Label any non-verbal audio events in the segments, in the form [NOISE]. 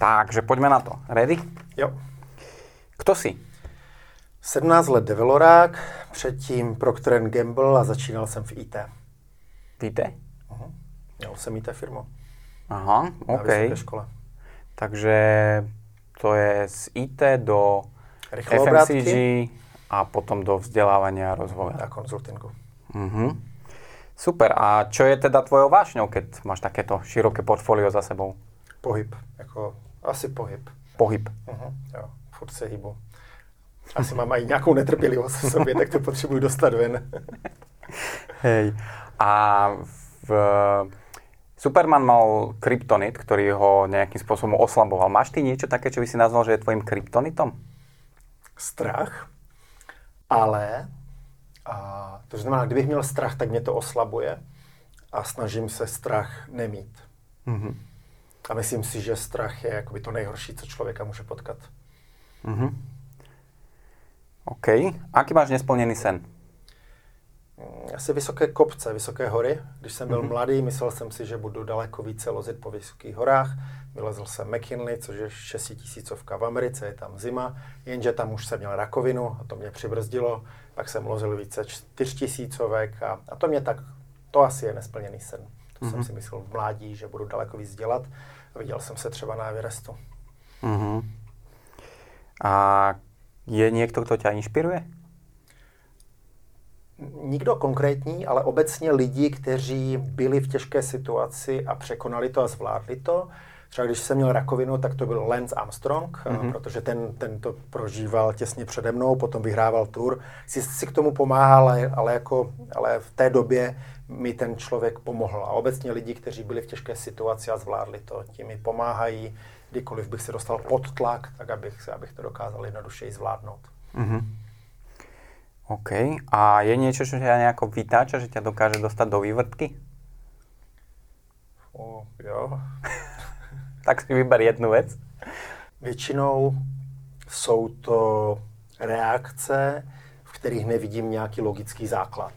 Takže pojďme na to. Ready? Jo. Kto jsi? 17 let develorák, předtím Procter Gamble a začínal jsem v IT. Víte? Uh-huh. Měl jsem IT firmu. Aha, OK. škole. Takže to je z IT do Rychlé FMCG obrátky a potom do vzdelávania a rozvoja. a konzultingu. Mhm. Super. A čo je teda tvojou vášňou, keď máš takéto široké portfolio za sebou? Pohyb, jako asi pohyb. Pohyb. Uh-huh. Jo, furt se hýbu. Asi mám i nějakou netrpělivost v sobě, tak to potřebuji dostat ven. [LAUGHS] Hej. A v, Superman mal kryptonit, ktorý ho nejakým spôsobom oslaboval. Máš ty niečo také, čo by si nazval, že je tvojim kryptonitom? Strach, ale a, to znamená, kdybych měl strach, tak mě to oslabuje a snažím se strach nemít. Mhm. A myslím si, že strach je jakoby to nejhorší, co člověka může potkat. Mhm. OK. Aký máš nesplnený sen? Mm, Asi vysoké kopce, vysoké hory. Když jsem byl mm-hmm. mladý, myslel jsem si, že budu daleko více lozit po vysokých horách. Vylezl jsem McKinley, což je šestitisícovka v Americe, je tam zima, jenže tam už jsem měl rakovinu a to mě přibrzdilo. Pak jsem lozil více čtyřtisícovek a, a to mě tak, to asi je nesplněný sen. To mm-hmm. jsem si myslel v mládí, že budu daleko víc dělat. Viděl jsem se třeba na Everestu. Mhm. A je niekto, kto ťa inšpiruje? Nikdo konkrétní, ale obecně lidi, kteří byli v těžké situaci a překonali to a zvládli to. Třeba když jsem měl rakovinu, tak to byl Lance Armstrong, mm-hmm. protože ten, ten to prožíval těsně přede mnou, potom vyhrával tour. Si, si k tomu pomáhal, ale, ale, jako, ale v té době mi ten člověk pomohl. A obecně lidi, kteří byli v těžké situaci a zvládli to, ti mi pomáhají. Kdykoliv bych se dostal pod tlak, tak abych, abych to dokázal jednodušeji zvládnout. Mhm. OK. A je niečo, čo ťa nejako vytáča, že ťa dokáže dostať do vývrtky? O, jo. [LAUGHS] Tak si vyber jednu vec. Většinou jsou to reakce, v kterých nevidím nějaký logický základ.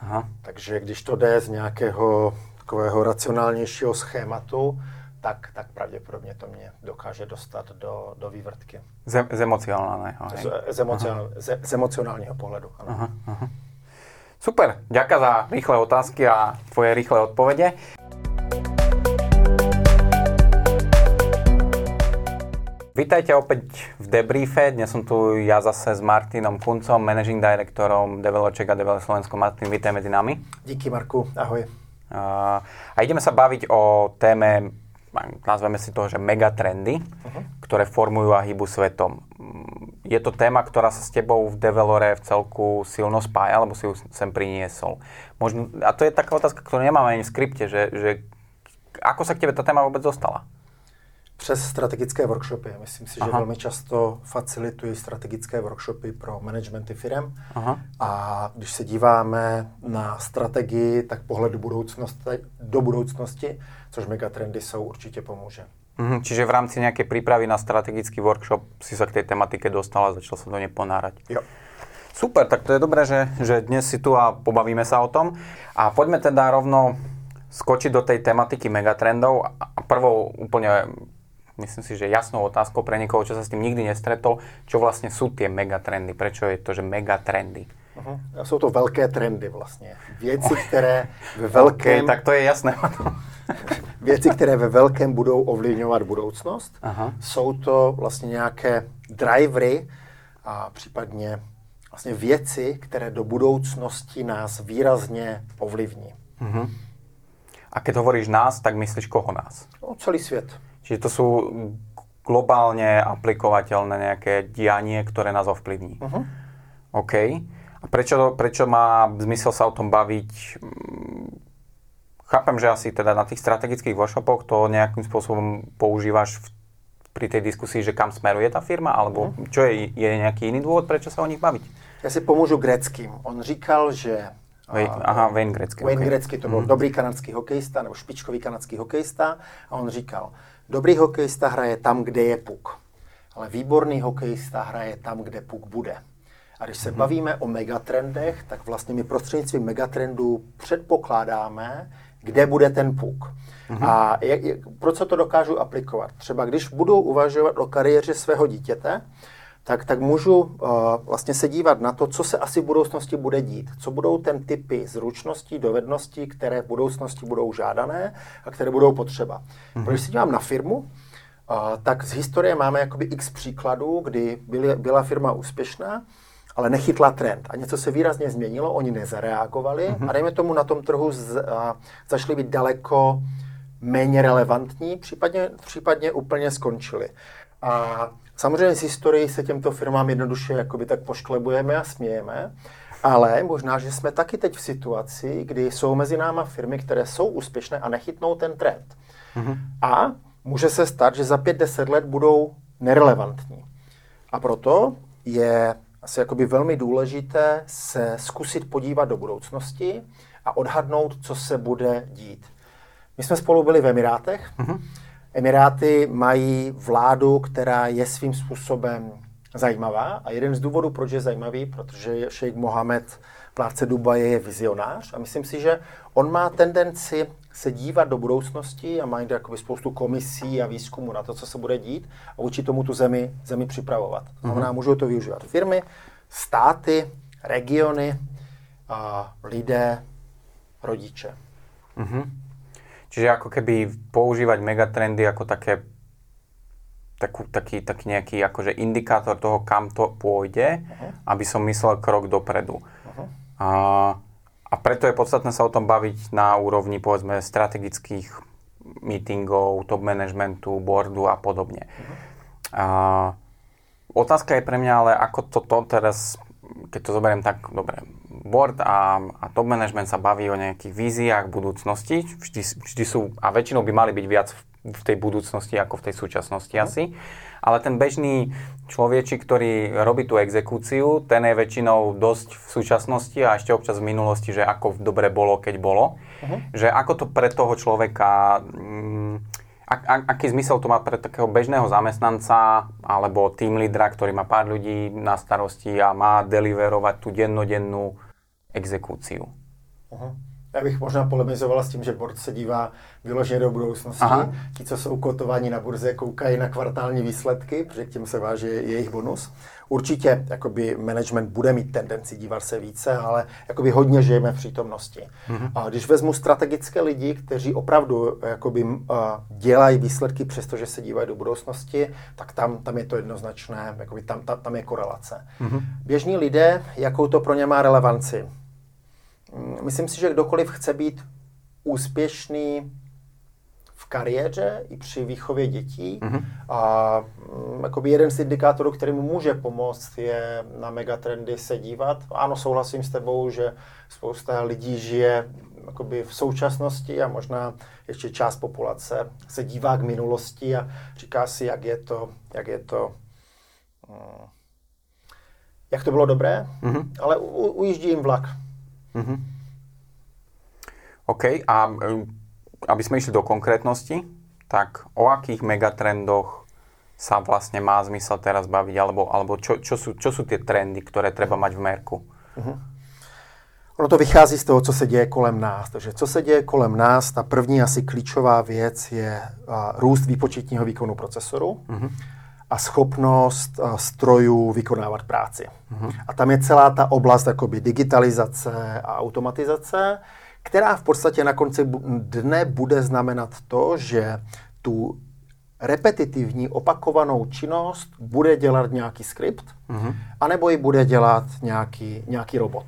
Aha. Takže když to jde z nějakého takového racionálnějšího schématu, tak, tak pravděpodobně to mě dokáže dostat do, do vývrtky. Z, z emocionálneho, hej? Z, z, emocionál, z, z emocionálního pohledu. Ano. Aha, aha. Super, ďakujem za rýchle otázky a tvoje rýchle odpovede. Vítajte opäť v debriefe. Dnes som tu ja zase s Martinom Kuncom, managing directorom Develoček a Devel Slovensko. Martin, vítaj medzi nami. Díky Marku, ahoj. A, a ideme sa baviť o téme, nazveme si to, že megatrendy, uh-huh. ktoré formujú a hýbu svetom. Je to téma, ktorá sa s tebou v Develore v celku silno spája, alebo si ju sem priniesol. Možno, a to je taká otázka, ktorú nemáme ani v skripte, že, že ako sa k tebe tá téma vôbec dostala? Přes strategické workshopy. Myslím si, že Aha. velmi často facilituji strategické workshopy pro managementy firm. Aha. A když se díváme na strategii, tak pohled do budoucnosti, do budoucnosti což megatrendy jsou, určitě pomůže. Mhm, čiže v rámci nejakej prípravy na strategický workshop si sa k tej tematike dostal a začal sa do nej ponárať. Jo. Super, tak to je dobré, že, že dnes si tu a pobavíme sa o tom. A poďme teda rovno skočiť do tej tematiky megatrendov. A prvou úplne, myslím si, že jasnou otázkou pre niekoho, čo sa s tým nikdy nestretol, čo vlastne sú tie megatrendy, prečo je to, že megatrendy. Uh-huh. Jsou to velké trendy vlastně. Věci, [LAUGHS] které ve velkém, Okay, tak to je jasné. [LAUGHS] věci, které ve velkém budou ovlivňovat budoucnost. Aha. Jsou to vlastně nějaké drivery a případně vlastně věci, které do budoucnosti nás výrazně ovlivní. Mhm. A keď hovoríš nás, tak myslíš koho nás? No, celý svět. Čiže to sú globálne aplikovateľné nejaké dianie, ktoré nás ovplyvní. Uh-huh. OK. A prečo, prečo má zmysel sa o tom baviť? Mm, Chápem, že asi teda na tých strategických workshopoch to nejakým spôsobom používaš v, pri tej diskusii, že kam smeruje tá firma, alebo čo je, je nejaký iný dôvod, prečo sa o nich baviť? Já si pomůžu greckým. On říkal, že Wayne, a- aha, Wayne Gretzky. Wayne ok. Gretzky to byl dobrý kanadský hokejista nebo špičkový kanadský hokejista a on říkal, dobrý hokejista hraje tam, kde je puk, ale výborný hokejista hraje tam, kde puk bude. A když se bavíme o megatrendech, tak vlastně my prostřednictvím megatrendů předpokládáme kde bude ten puk. Mm-hmm. A jak, jak, proč to dokážu aplikovat? Třeba když budu uvažovat o kariéře svého dítěte, tak, tak můžu uh, vlastně se dívat na to, co se asi v budoucnosti bude dít. Co budou ten typy zručností, dovedností, které v budoucnosti budou žádané a které budou potřeba. Mm-hmm. Když se dívám na firmu, uh, tak z historie máme jakoby x příkladů, kdy byly, byla firma úspěšná, ale nechytla trend a něco se výrazně změnilo, oni nezareagovali mm-hmm. a dejme tomu na tom trhu z, uh, zašli být daleko méně relevantní, případně, případně úplně skončili. A samozřejmě z historii se těmto firmám jednoduše jakoby tak pošklebujeme a smějeme, ale možná, že jsme taky teď v situaci, kdy jsou mezi náma firmy, které jsou úspěšné a nechytnou ten trend. Mm-hmm. A může se stát, že za 5-10 let budou nerelevantní. A proto je asi jakoby velmi důležité se zkusit podívat do budoucnosti a odhadnout, co se bude dít. My jsme spolu byli v Emirátech. Mm-hmm. Emiráty mají vládu, která je svým způsobem zajímavá a jeden z důvodů, proč je zajímavý, protože šejk Mohamed, vládce Dubaje, je vizionář a myslím si, že on má tendenci se dívat do budoucnosti a má jde spoustu komisí a výzkumu na to, co se bude dít a vůči tomu tu zemi, zemi připravovat. To znamená, mm-hmm. můžou to využívat firmy, státy, regiony, a lidé, rodiče. Mm-hmm. Čiže ako keby používať megatrendy ako také takú, taký, taký nejaký akože indikátor toho, kam to pôjde, uh-huh. aby som myslel krok dopredu. Uh-huh. A, a preto je podstatné sa o tom baviť na úrovni povedzme strategických meetingov, top managementu, boardu a podobne. Uh-huh. A, otázka je pre mňa ale, ako toto teraz, keď to zoberiem tak, dobre, board a, a top management sa baví o nejakých víziách budúcnosti, vždy, vždy sú, a väčšinou by mali byť viac v, v tej budúcnosti ako v tej súčasnosti mm. asi. Ale ten bežný človečik, ktorý robí tú exekúciu, ten je väčšinou dosť v súčasnosti a ešte občas v minulosti, že ako dobre bolo, keď bolo. Uh-huh. Že ako to pre toho človeka, mm, ak, ak, aký zmysel to má pre takého bežného zamestnanca alebo tým lídra, ktorý má pár ľudí na starosti a má deliverovať tú dennodennú exekúciu. Uh-huh. Já bych možná polemizovala s tím, že board se dívá vyloženě do budoucnosti. Aha. Ti, co jsou kotovaní na burze, koukají na kvartální výsledky, protože k těm se váží jejich bonus. Určitě jakoby management bude mít tendenci dívat se více, ale jakoby hodně žijeme v přítomnosti. Mm-hmm. A když vezmu strategické lidi, kteří opravdu jakoby, dělají výsledky, přestože se dívají do budoucnosti, tak tam, tam je to jednoznačné, jakoby tam, tam, tam je korelace. Mm-hmm. Běžní lidé, jakou to pro ně má relevanci? Myslím si, že kdokoliv chce být úspěšný v kariéře i při výchově dětí. Mm-hmm. A mm, jakoby jeden z indikátorů, který mu může pomoct, je na megatrendy se dívat. Ano, souhlasím s tebou, že spousta lidí žije jakoby v současnosti a možná ještě část populace se dívá k minulosti a říká si, jak je to, jak je to, mm, jak to bylo dobré, mm-hmm. ale u, ujíždí jim vlak. Mm-hmm. OK, a aby sme išli do konkrétnosti, tak o akých megatrendoch sa vlastne má zmysel teraz baviť, alebo, alebo čo, čo, sú, čo sú tie trendy, ktoré treba mať v merku? Uh-huh. Ono to vychází z toho, co se děje kolem nás. Takže co se děje kolem nás, ta první asi klíčová věc je růst výpočetního výkonu procesoru. Uh-huh a schopnost uh, strojů vykonávat práci. Uh-huh. A tam je celá ta oblast jakoby digitalizace a automatizace, která v podstatě na konci dne bude znamenat to, že tu repetitivní opakovanou činnost bude dělat nějaký skript, uh-huh. anebo ji bude dělat nějaký, nějaký robot.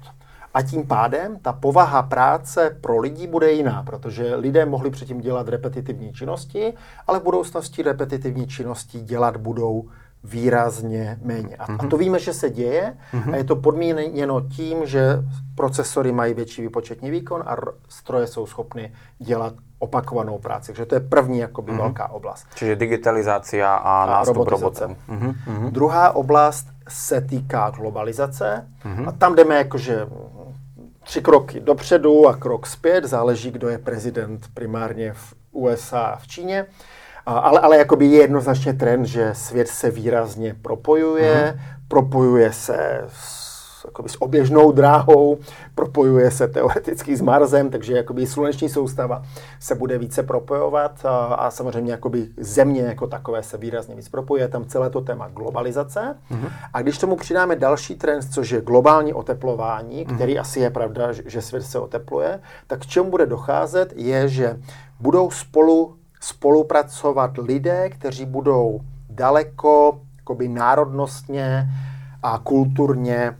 A tím pádem ta povaha práce pro lidi bude jiná, protože lidé mohli předtím dělat repetitivní činnosti, ale v budoucnosti repetitivní činnosti dělat budou výrazně méně. A, mm-hmm. a mhm. to víme, že se děje mm-hmm. a je to podmíněno tím, že procesory mají větší výpočetní výkon a stroje jsou schopny dělat opakovanou práci. Takže to je první jakoby mm-hmm. velká oblast. Čiže digitalizace a, a nástup robotem. Mm-hmm. Druhá oblast se týká globalizace mm-hmm. a tam jdeme jakože tři kroky dopředu a krok zpět, záleží, kdo je prezident primárně v USA a v Číně. Ale, ale jakoby je jednoznačně trend, že svět se výrazně propojuje, mm-hmm. propojuje se s jakoby s oběžnou dráhou, propojuje se teoreticky s Marsem, takže jakoby sluneční soustava se bude více propojovat a, a samozřejmě jakoby země jako takové se výrazně víc propojuje. Tam celé to téma globalizace. Mm-hmm. A když tomu přidáme další trend, což je globální oteplování, který mm-hmm. asi je pravda, že svět se otepluje, tak k čemu bude docházet, je, že budou spolu spolupracovat lidé, kteří budou daleko jakoby národnostně a kulturně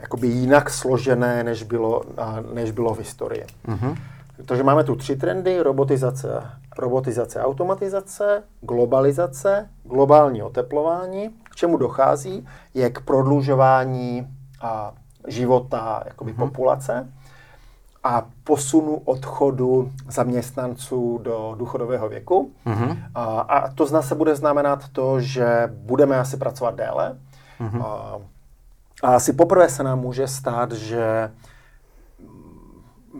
jakoby jinak složené, než bylo, než bylo v historii. Mm-hmm. Takže máme tu tři trendy, robotizace, robotizace, automatizace, globalizace, globální oteplování. K čemu dochází? Je k prodlužování a, života jakoby mm-hmm. populace a posunu odchodu zaměstnanců do důchodového věku. Mm-hmm. A, a to zase bude znamenat to, že budeme asi pracovat déle. Mm-hmm. A, a asi poprvé se nám může stát, že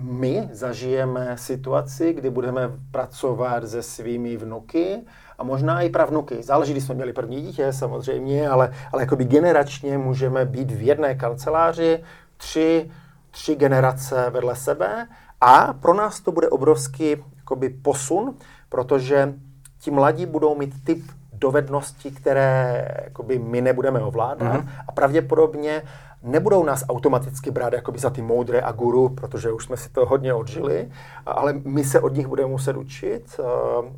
my zažijeme situaci, kdy budeme pracovat se svými vnuky a možná i pravnuky. Záleží, když jsme měli první dítě samozřejmě, ale, ale jakoby generačně můžeme být v jedné kanceláři tři tři generace vedle sebe a pro nás to bude obrovský jakoby, posun, protože ti mladí budou mít typ dovedností, které jakoby, my nebudeme ovládat mm-hmm. a pravděpodobně nebudou nás automaticky brát jakoby za ty moudré a guru, protože už jsme si to hodně odžili, ale my se od nich budeme muset učit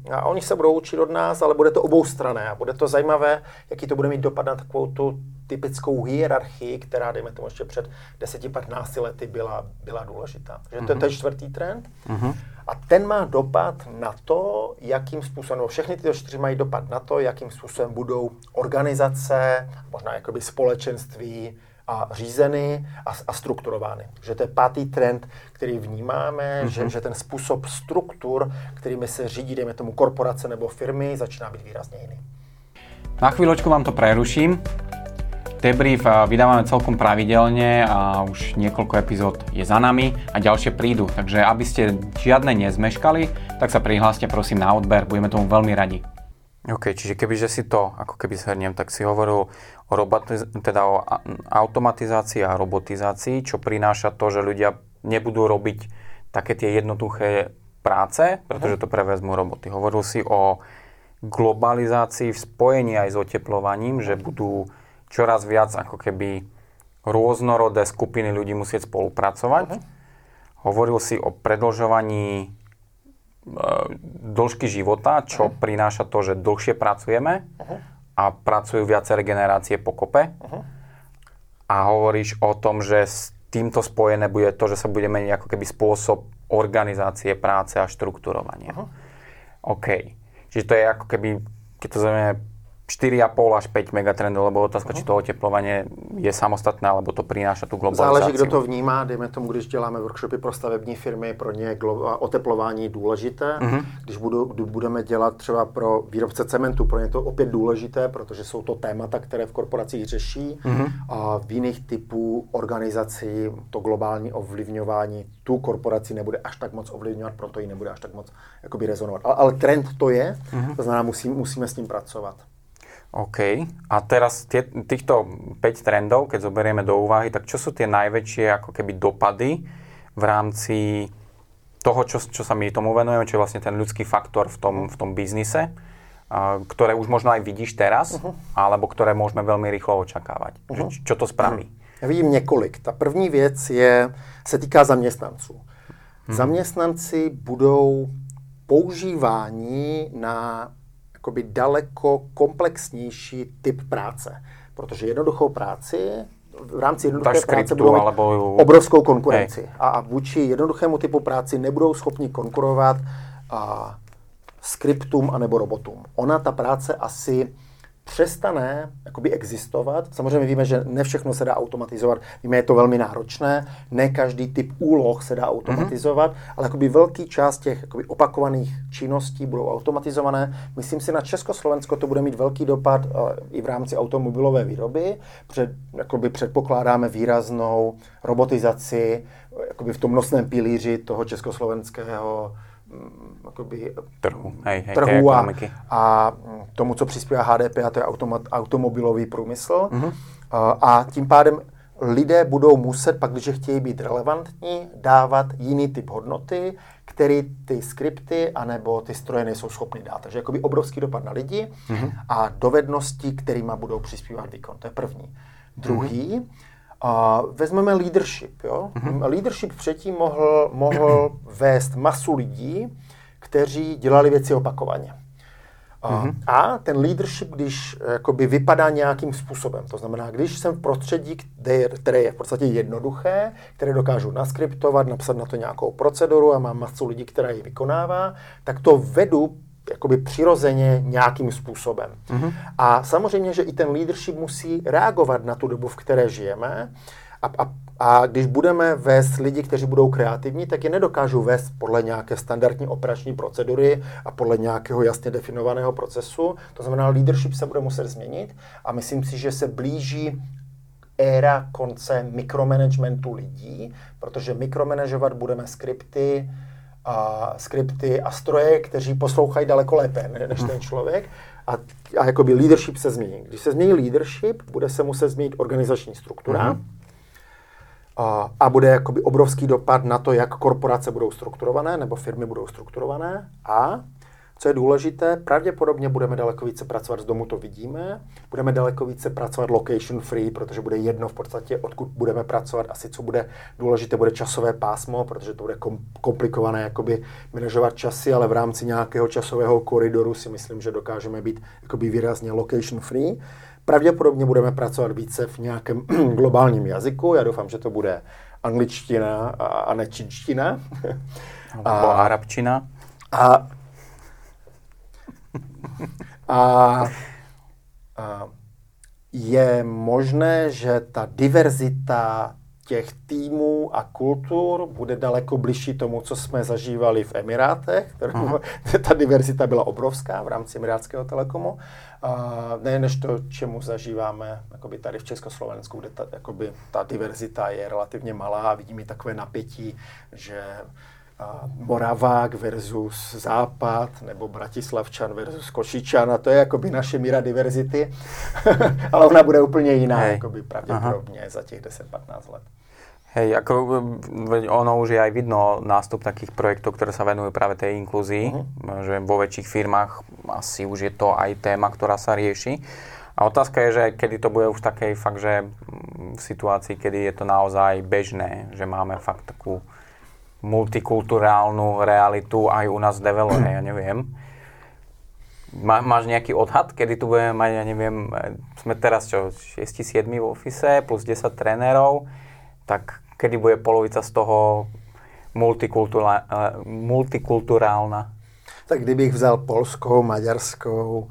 eh, a oni se budou učit od nás, ale bude to oboustranné a bude to zajímavé, jaký to bude mít dopad na takovou tu typickou hierarchii, která, dejme tomu, ještě před 10-15 lety byla, byla důležitá. Že to mm-hmm. je ten čtvrtý trend. Mm-hmm. A ten má dopad na to, jakým způsobem, no všechny tyto čtyři mají dopad na to, jakým způsobem budou organizace, možná jakoby společenství, a řízeny a, a strukturovány. Že to je pátý trend, který vnímáme, mm-hmm. že, že ten způsob struktur, kterými se řídí, dejme tomu, korporace nebo firmy, začíná být výrazně jiný. Na chvíľočku vám to preruším. Debrief vydávame celkom pravidelne a už niekoľko epizód je za nami a ďalšie prídu. Takže aby ste žiadne nezmeškali, tak sa prihláste prosím na odber, budeme tomu veľmi radi. OK, čiže kebyže si to ako keby zhrniem, tak si hovoril o, robotiz- teda o automatizácii a robotizácii, čo prináša to, že ľudia nebudú robiť také tie jednoduché práce, pretože to prevezmú roboty. Hovoril si o globalizácii v spojení aj s oteplovaním, že budú čoraz viac ako keby rôznorodé skupiny ľudí musieť spolupracovať. Uh-huh. Hovoril si o predlžovaní dĺžky života, čo uh-huh. prináša to, že dlhšie pracujeme uh-huh. a pracujú viaceré generácie pokope. Uh-huh. A hovoríš o tom, že s týmto spojené bude to, že sa bude meniť ako keby spôsob organizácie práce a štruktúrovania. Uh-huh. OK. Čiže to je ako keby, keď to zaujímavé 4,5 až 5 megatrendov, lebo otázka, uh-huh. či to oteplovanie je samostatné, alebo to prináša tu globalizaci. Záleží, kdo to vnímá. Dejme tomu, když děláme workshopy pro stavební firmy, pro ně je oteplování důležité. Uh-huh. Když, budu, budeme dělat třeba pro výrobce cementu, pro ně to opět důležité, protože jsou to témata, které v korporacích řeší. Uh-huh. A v jiných typů organizací to globální ovlivňování tu korporaci nebude až tak moc ovlivňovat, proto ji nebude až tak moc jakoby rezonovat. Ale, ale trend to je, uh-huh. to znamená, musí, musíme s ním pracovat. OK. A teraz tie, týchto 5 trendov, keď zoberieme do úvahy, tak čo sú tie najväčšie ako keby dopady v rámci toho, čo, čo sa my tomu venujeme, čo je vlastne ten ľudský faktor v tom, v tom biznise, ktoré už možno aj vidíš teraz, uh-huh. alebo ktoré môžeme veľmi rýchlo očakávať. Uh-huh. Čo, čo to spraví? Uh-huh. Já vidím několik. Ta první věc je, se týká zaměstnanců. Uh-huh. Zaměstnanci budou používání na jakoby daleko komplexnější typ práce. Protože jednoduchou práci v rámci jednoduché tak práce budou mít alebo... obrovskou konkurenci. Hej. A vůči jednoduchému typu práci nebudou schopni konkurovat a, skriptům anebo robotům. Ona, ta práce, asi přestane jakoby existovat. Samozřejmě víme, že ne všechno se dá automatizovat. Víme, je to velmi náročné. Ne každý typ úloh se dá automatizovat, mm-hmm. ale jakoby velký část těch jakoby opakovaných činností budou automatizované. Myslím si, na Československo to bude mít velký dopad uh, i v rámci automobilové výroby. Před, jakoby předpokládáme výraznou robotizaci jakoby v tom nosném pilíři toho československého jakoby, trhu, hej, hej, trhu a, a tomu, co přispívá HDP, a to je automat, automobilový průmysl. Uh-huh. A tím pádem lidé budou muset, pak když chtějí být relevantní, dávat jiný typ hodnoty, který ty skripty anebo ty stroje nejsou schopny dát. Takže jakoby obrovský dopad na lidi mm-hmm. a dovednosti, kterými budou přispívat výkon. To je první. Druhý, mm-hmm. Uh, vezmeme leadership. Jo? Mm-hmm. Leadership předtím mohl, mohl [CLEARS THROAT] vést masu lidí, kteří dělali věci opakovaně. Mm-hmm. A ten leadership, když eh, jakoby vypadá nějakým způsobem, to znamená, když jsem v prostředí, které je v podstatě jednoduché, které dokážu naskriptovat, napsat na to nějakou proceduru a mám masu lidí, která ji vykonává, tak to vedu jakoby přirozeně nějakým způsobem. Mm-hmm. A samozřejmě, že i ten leadership musí reagovat na tu dobu, v které žijeme a, a, a když budeme vést lidi, kteří budou kreativní, tak je nedokážu vést podle nějaké standardní operační procedury a podle nějakého jasně definovaného procesu. To znamená, leadership se bude muset změnit a myslím si, že se blíží éra konce mikromanagementu lidí, protože mikromanagovat budeme skripty, a skripty a stroje, kteří poslouchají daleko lépe než ten člověk. A, a jakoby leadership se změní. Když se změní leadership, bude se muset změnit organizační struktura. Mm-hmm a, a bude jakoby obrovský dopad na to, jak korporace budou strukturované nebo firmy budou strukturované. A co je důležité, pravděpodobně budeme daleko více pracovat z domu, to vidíme. Budeme daleko více pracovat location free, protože bude jedno v podstatě, odkud budeme pracovat. Asi co bude důležité, bude časové pásmo, protože to bude komplikované jakoby manažovat časy, ale v rámci nějakého časového koridoru si myslím, že dokážeme být jakoby výrazně location free. Pravděpodobně budeme pracovat více v nějakém [CLEARS THROAT] globálním jazyku. Já doufám, že to bude angličtina a, a ne čínština. A arabčina. A, [LAUGHS] a, a je možné, že ta diverzita těch týmů a kultur bude daleko bližší tomu, co jsme zažívali v Emirátech. Uh-huh. [LAUGHS] Ta diverzita byla obrovská v rámci Emirátského telekomu. Uh, ne než to, čemu zažíváme jakoby tady v Československu, kde ta, jakoby, ta diverzita je relativně malá a vidíme takové napětí, že Moravák versus Západ, nebo Bratislavčan versus Košičan, a to je jakoby naše míra diverzity, [LAUGHS] ale ona bude úplně jiná, hey. jakoby pravděpodobně Aha. za těch 10-15 let. Hej, ako ono už je aj vidno nástup takých projektov, ktoré sa venujú práve tej inklúzii, uh-huh. že vo väčších firmách asi už je to aj téma, ktorá sa rieši. A otázka je, že kedy to bude už takej fakt, že v situácii, kedy je to naozaj bežné, že máme fakt takú multikulturálnu realitu aj u nás v developere, ja neviem. Má, máš nejaký odhad, kedy tu budeme mať, ja neviem, sme teraz čo, 6-7 v ofise plus 10 trénerov, tak kedy bude polovica z toho multikulturál, eh, multikulturálna? Tak kdybych vzal polskou, maďarskou,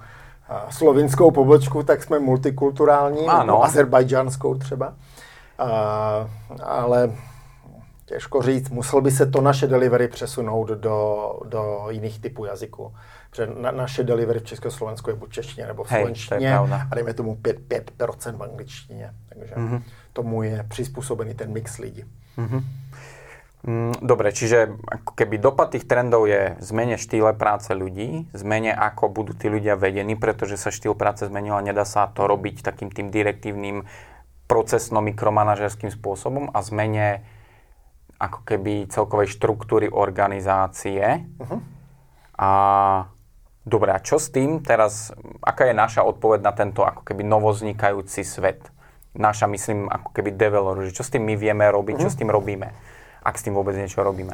slovinskou pobočku, tak jsme multikulturální, ano. nebo azerbajdžánskou třeba. A, ale těžko říct, musel by se to naše delivery přesunout do, do jiných typů jazyků. Protože na, naše delivery v Československu je buď češtině nebo v slovenštině a dejme tomu 5, 5% v angličtině. Takže mm-hmm. tomu je přizpůsobený ten mix lidí. Mm-hmm. Dobre, čiže ako keby dopad tých trendov je zmene štýle práce ľudí, zmene ako budú tí ľudia vedení, pretože sa štýl práce zmenil a nedá sa to robiť takým tým direktívnym procesno-mikromanažerským spôsobom a zmene ako keby celkovej štruktúry organizácie. Uh-huh. A dobre, a čo s tým teraz, aká je naša odpoveď na tento ako keby novoznikajúci svet? Naša, myslím, ako keby developer, že čo s tým my vieme robiť, uh-huh. čo s tým robíme? ak s tím vůbec něco robíme?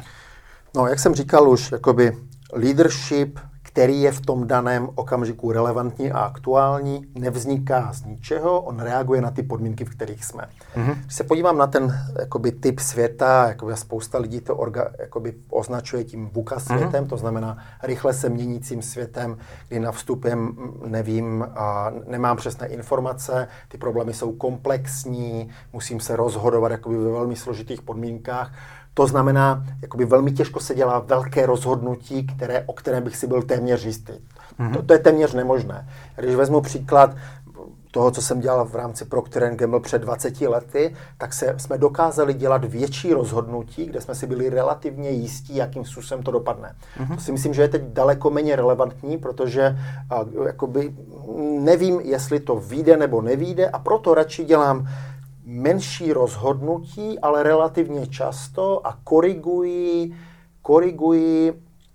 No, jak jsem říkal už, jakoby leadership, který je v tom daném okamžiku relevantní a aktuální, nevzniká z ničeho, on reaguje na ty podmínky, v kterých jsme. Mm-hmm. Když se podívám na ten jakoby, typ světa, jakoby, spousta lidí to orga, jakoby, označuje tím VUCA mhm. světem, mm-hmm. to znamená rychle se měnícím světem, kdy na vstupem nevím, a nemám přesné informace, ty problémy jsou komplexní, musím se rozhodovat jakoby, ve velmi složitých podmínkách to znamená, jakoby velmi těžko se dělá velké rozhodnutí, které, o kterém bych si byl téměř jistý. Mm-hmm. To, to je téměř nemožné. Když vezmu příklad toho, co jsem dělal v rámci Procter Gamble před 20 lety, tak se, jsme dokázali dělat větší rozhodnutí, kde jsme si byli relativně jistí, jakým způsobem to dopadne. Mm-hmm. To si myslím, že je teď daleko méně relevantní, protože uh, jakoby nevím, jestli to vyjde nebo nevíde a proto radši dělám menší rozhodnutí, ale relativně často a korigují, korigují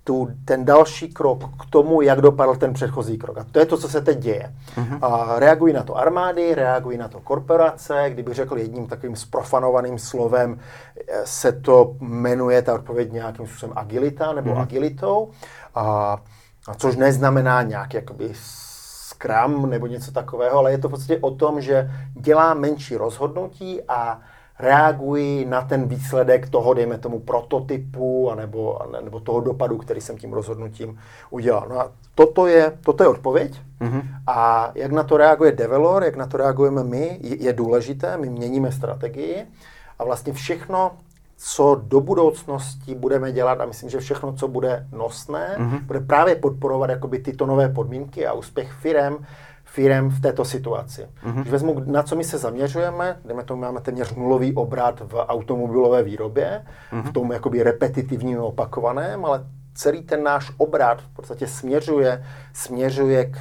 tu, ten další krok k tomu, jak dopadl ten předchozí krok. A to je to, co se teď děje. Uh-huh. A reagují na to armády, reagují na to korporace, kdyby řekl jedním takovým sprofanovaným slovem, eh, se to jmenuje ta odpověď nějakým způsobem agilita nebo uh-huh. agilitou, a, a což neznamená nějak jakoby Scrum nebo něco takového, ale je to v podstatě o tom, že dělá menší rozhodnutí a reaguji na ten výsledek toho, dejme tomu, prototypu anebo, nebo toho dopadu, který jsem tím rozhodnutím udělal. No a toto je, toto je odpověď. Mm-hmm. A jak na to reaguje developer, jak na to reagujeme my, je, je důležité. My měníme strategii a vlastně všechno, co do budoucnosti budeme dělat a myslím, že všechno, co bude nosné, mm-hmm. bude právě podporovat jakoby tyto nové podmínky a úspěch firem, firem v této situaci. Mm-hmm. Když vezmu, na co my se zaměřujeme, dejme tomu, máme téměř nulový obrat v automobilové výrobě, mm-hmm. v tom jakoby repetitivním opakovaném, ale celý ten náš obrat v podstatě směřuje, směřuje k,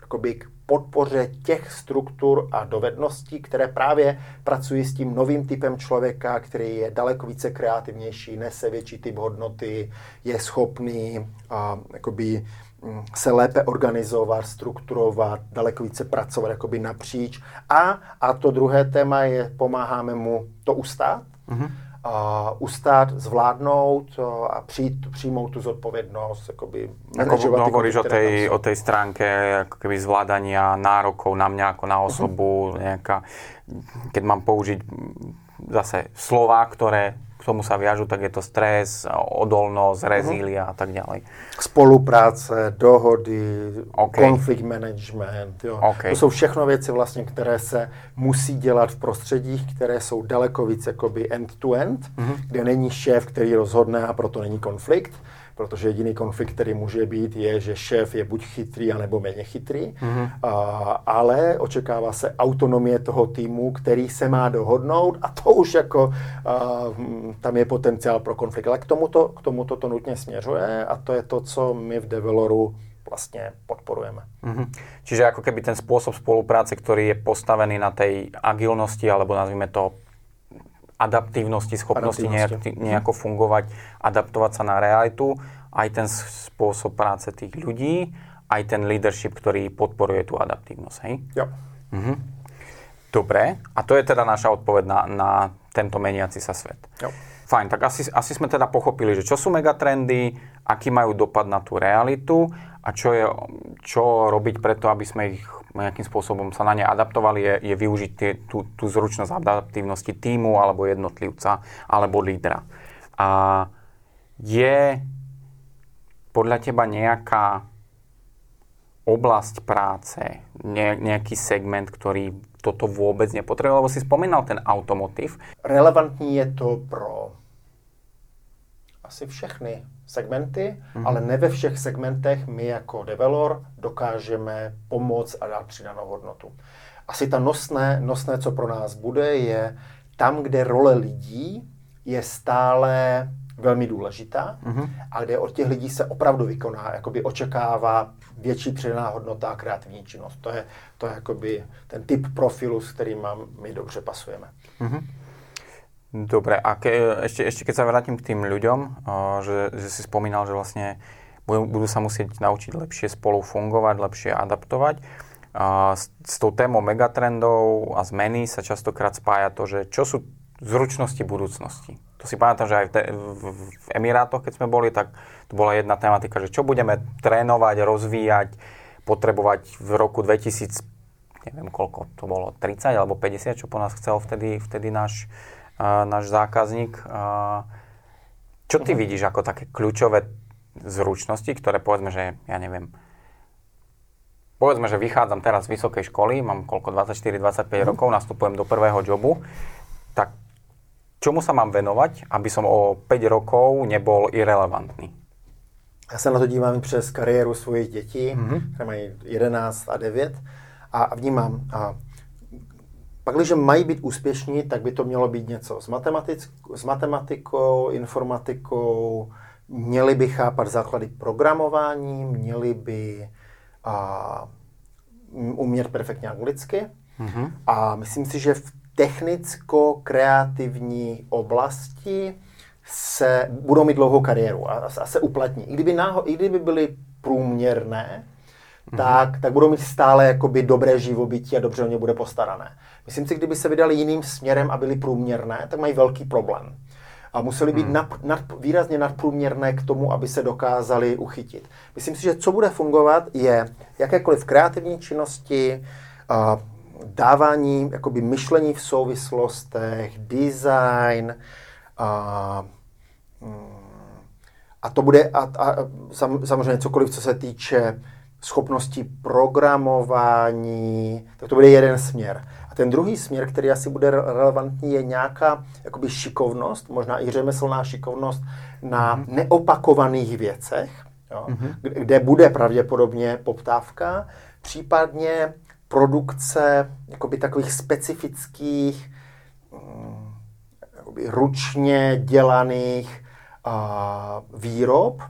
jakoby k podpoře těch struktur a dovedností, které právě pracují s tím novým typem člověka, který je daleko více kreativnější, nese větší typ hodnoty, je schopný a, jakoby, Mm, se lépe organizovat, strukturovat, daleko více pracovat jakoby napříč. A, a to druhé téma je, pomáháme mu to ustát, mm-hmm. A ustát, zvládnout a přijít, přijmout tu zodpovědnost. Jakoby, jako hovoríš o tej, o tej stránke ako keby zvládania nárokov na mňa ako na osobu, uh-huh. nejaká, keď mám použiť zase slova, ktoré tomu sa viažu, tak je to stres, odolnosť, mhm. rezília uh-huh. a tak ďalej. Spolupráce, dohody, okay. konflikt management. Jo. Okay. To jsou všechno věci, vlastně, které se musí dělat v prostředích, které jsou daleko víc jakoby end-to-end, uh-huh. kde není šéf, který rozhodne a proto není konflikt protože jediný konflikt, který může být, je, že šéf je buď chytrý, anebo méně chytrý, mm-hmm. a, ale očekává se autonomie toho týmu, který se má dohodnout a to už jako a, tam je potenciál pro konflikt. Ale k tomuto, k tomuto to nutně směřuje a to je to, co my v Develoru vlastně podporujeme. Mm-hmm. Čiže ako keby ten spôsob spolupráce, ktorý je postavený na tej agilnosti, alebo nazvime to adaptívnosti, schopnosti nejak, nejako fungovať, adaptovať sa na realitu, aj ten spôsob práce tých ľudí, aj ten leadership, ktorý podporuje tú adaptívnosť, hej? Jo. Mhm. Dobre, a to je teda naša odpoveď na, na tento meniaci sa svet. Jo. Fajn, tak asi, asi sme teda pochopili, že čo sú megatrendy, aký majú dopad na tú realitu a čo, je, čo robiť preto, aby sme ich nejakým spôsobom sa na ne adaptovali, je, je využiť tie, tú, tú zručnosť adaptívnosti týmu alebo jednotlivca alebo lídra. A je podľa teba nejaká oblasť práce, ne, nejaký segment, ktorý toto vôbec nepotrebuje, lebo si spomínal ten automotiv. Relevantní je to pro asi všechny segmenty, mm-hmm. ale ne ve všech segmentech my jako developer dokážeme pomoct a dát přidanou hodnotu. Asi ta nosné, nosné, co pro nás bude, je tam, kde role lidí je stále velmi důležitá mm-hmm. a kde od těch lidí se opravdu vykoná, jakoby očekává větší přidaná hodnota a kreativní činnost. To je, to je jakoby ten typ profilu, s kterým my dobře pasujeme. Mm-hmm. Dobre, a ke, ešte, ešte keď sa vrátim k tým ľuďom, že, že si spomínal, že vlastne budú, budú sa musieť naučiť lepšie spolu fungovať, lepšie adaptovať. S, s tou témou megatrendov a zmeny sa častokrát spája to, že čo sú zručnosti budúcnosti. To si pamätám, že aj v, te, v, v Emirátoch, keď sme boli, tak to bola jedna tematika, že čo budeme trénovať, rozvíjať, potrebovať v roku 2000, neviem koľko to bolo, 30 alebo 50, čo po nás chcel vtedy, vtedy náš náš zákazník. Čo ty uh-huh. vidíš ako také kľúčové zručnosti, ktoré povedzme, že ja neviem, povedzme, že vychádzam teraz z vysokej školy, mám koľko, 24-25 uh-huh. rokov, nastupujem do prvého jobu, tak čomu sa mám venovať, aby som o 5 rokov nebol irrelevantný? Já se na to dívám přes kariéru svojich dětí, mm-hmm. které mají 11 a 9 a vnímám, a pak, když mají být úspěšní, tak by to mělo být něco s, s matematikou, informatikou, měli by chápat základy programování, měli by a, umět perfektně anglicky. Mm-hmm. A myslím si, že v technicko-kreativní oblasti se budou mít dlouhou kariéru a, a se uplatní. I kdyby, náho, I kdyby byly průměrné. Tak, tak budou mít stále jakoby dobré živobytí a dobře o ně bude postarané. Myslím si, kdyby se vydali jiným směrem a byly průměrné, tak mají velký problém. A museli být hmm. nad, nad, výrazně nadprůměrné k tomu, aby se dokázali uchytit. Myslím si, že co bude fungovat, je jakékoliv kreativní činnosti, dávání jakoby myšlení v souvislostech, design, uh, a to bude a, a sam, samozřejmě cokoliv, co se týče schopnosti programování, tak to bude jeden směr. A ten druhý směr, který asi bude relevantní, je nějaká jakoby šikovnost, možná i řemeslná šikovnost na mm-hmm. neopakovaných věcech, jo, mm-hmm. kde bude pravděpodobně poptávka, případně produkce jakoby takových specifických, mm, jakoby ručně dělaných uh, výrob,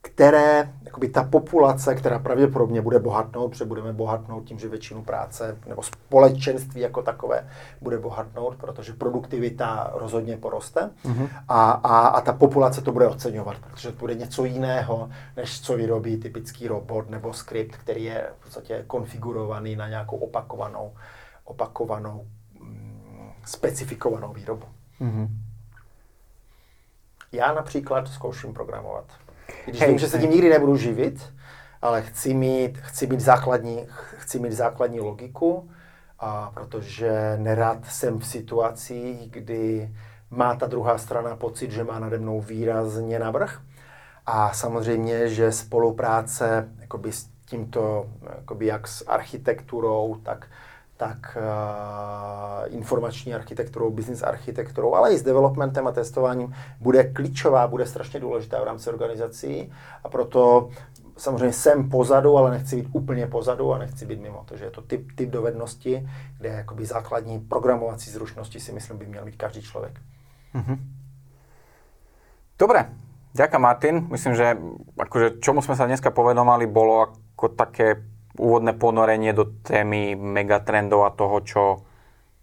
které, jakoby ta populace, která pravděpodobně bude bohatnout, protože budeme bohatnout tím, že většinu práce nebo společenství jako takové bude bohatnout, protože produktivita rozhodně poroste mm-hmm. a, a, a ta populace to bude oceňovat, protože to bude něco jiného, než co vyrobí typický robot nebo skript, který je v podstatě konfigurovaný na nějakou opakovanou, opakovanou mm, specifikovanou výrobu. Mm-hmm. Já například zkouším programovat. Když hej, vím, že se tím nikdy nebudu živit, ale chci mít, chci mít základní, chci mít základní logiku, a protože nerad jsem v situacích, kdy má ta druhá strana pocit, že má nade mnou výrazně navrh. A samozřejmě, že spolupráce jakoby s tímto, jakoby jak s architekturou, tak tak uh, informační architekturou, business architekturou, ale i s developmentem a testováním bude klíčová, bude strašně důležitá v rámci organizací a proto samozřejmě jsem pozadu, ale nechci být úplně pozadu a nechci být mimo. Takže je to typ, typ dovednosti, kde jakoby základní programovací zručnosti si myslím by měl mít každý člověk. Mm-hmm. Dobre, ďakujem Martin. Myslím, že akože, čomu sme dneska povedomali, bolo ako také úvodné ponorenie do témy megatrendov a toho, čo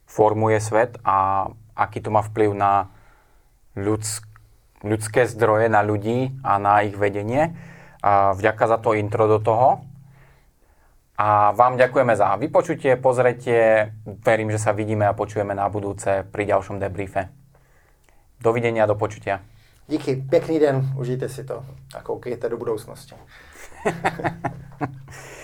formuje svet a aký to má vplyv na ľudsk- ľudské zdroje, na ľudí a na ich vedenie. A vďaka za to intro do toho. A vám ďakujeme za vypočutie, pozretie. Verím, že sa vidíme a počujeme na budúce pri ďalšom debriefe. Dovidenia, do počutia. Díky, pěkný den, užijte si to a koukejte do budoucnosti. [LAUGHS]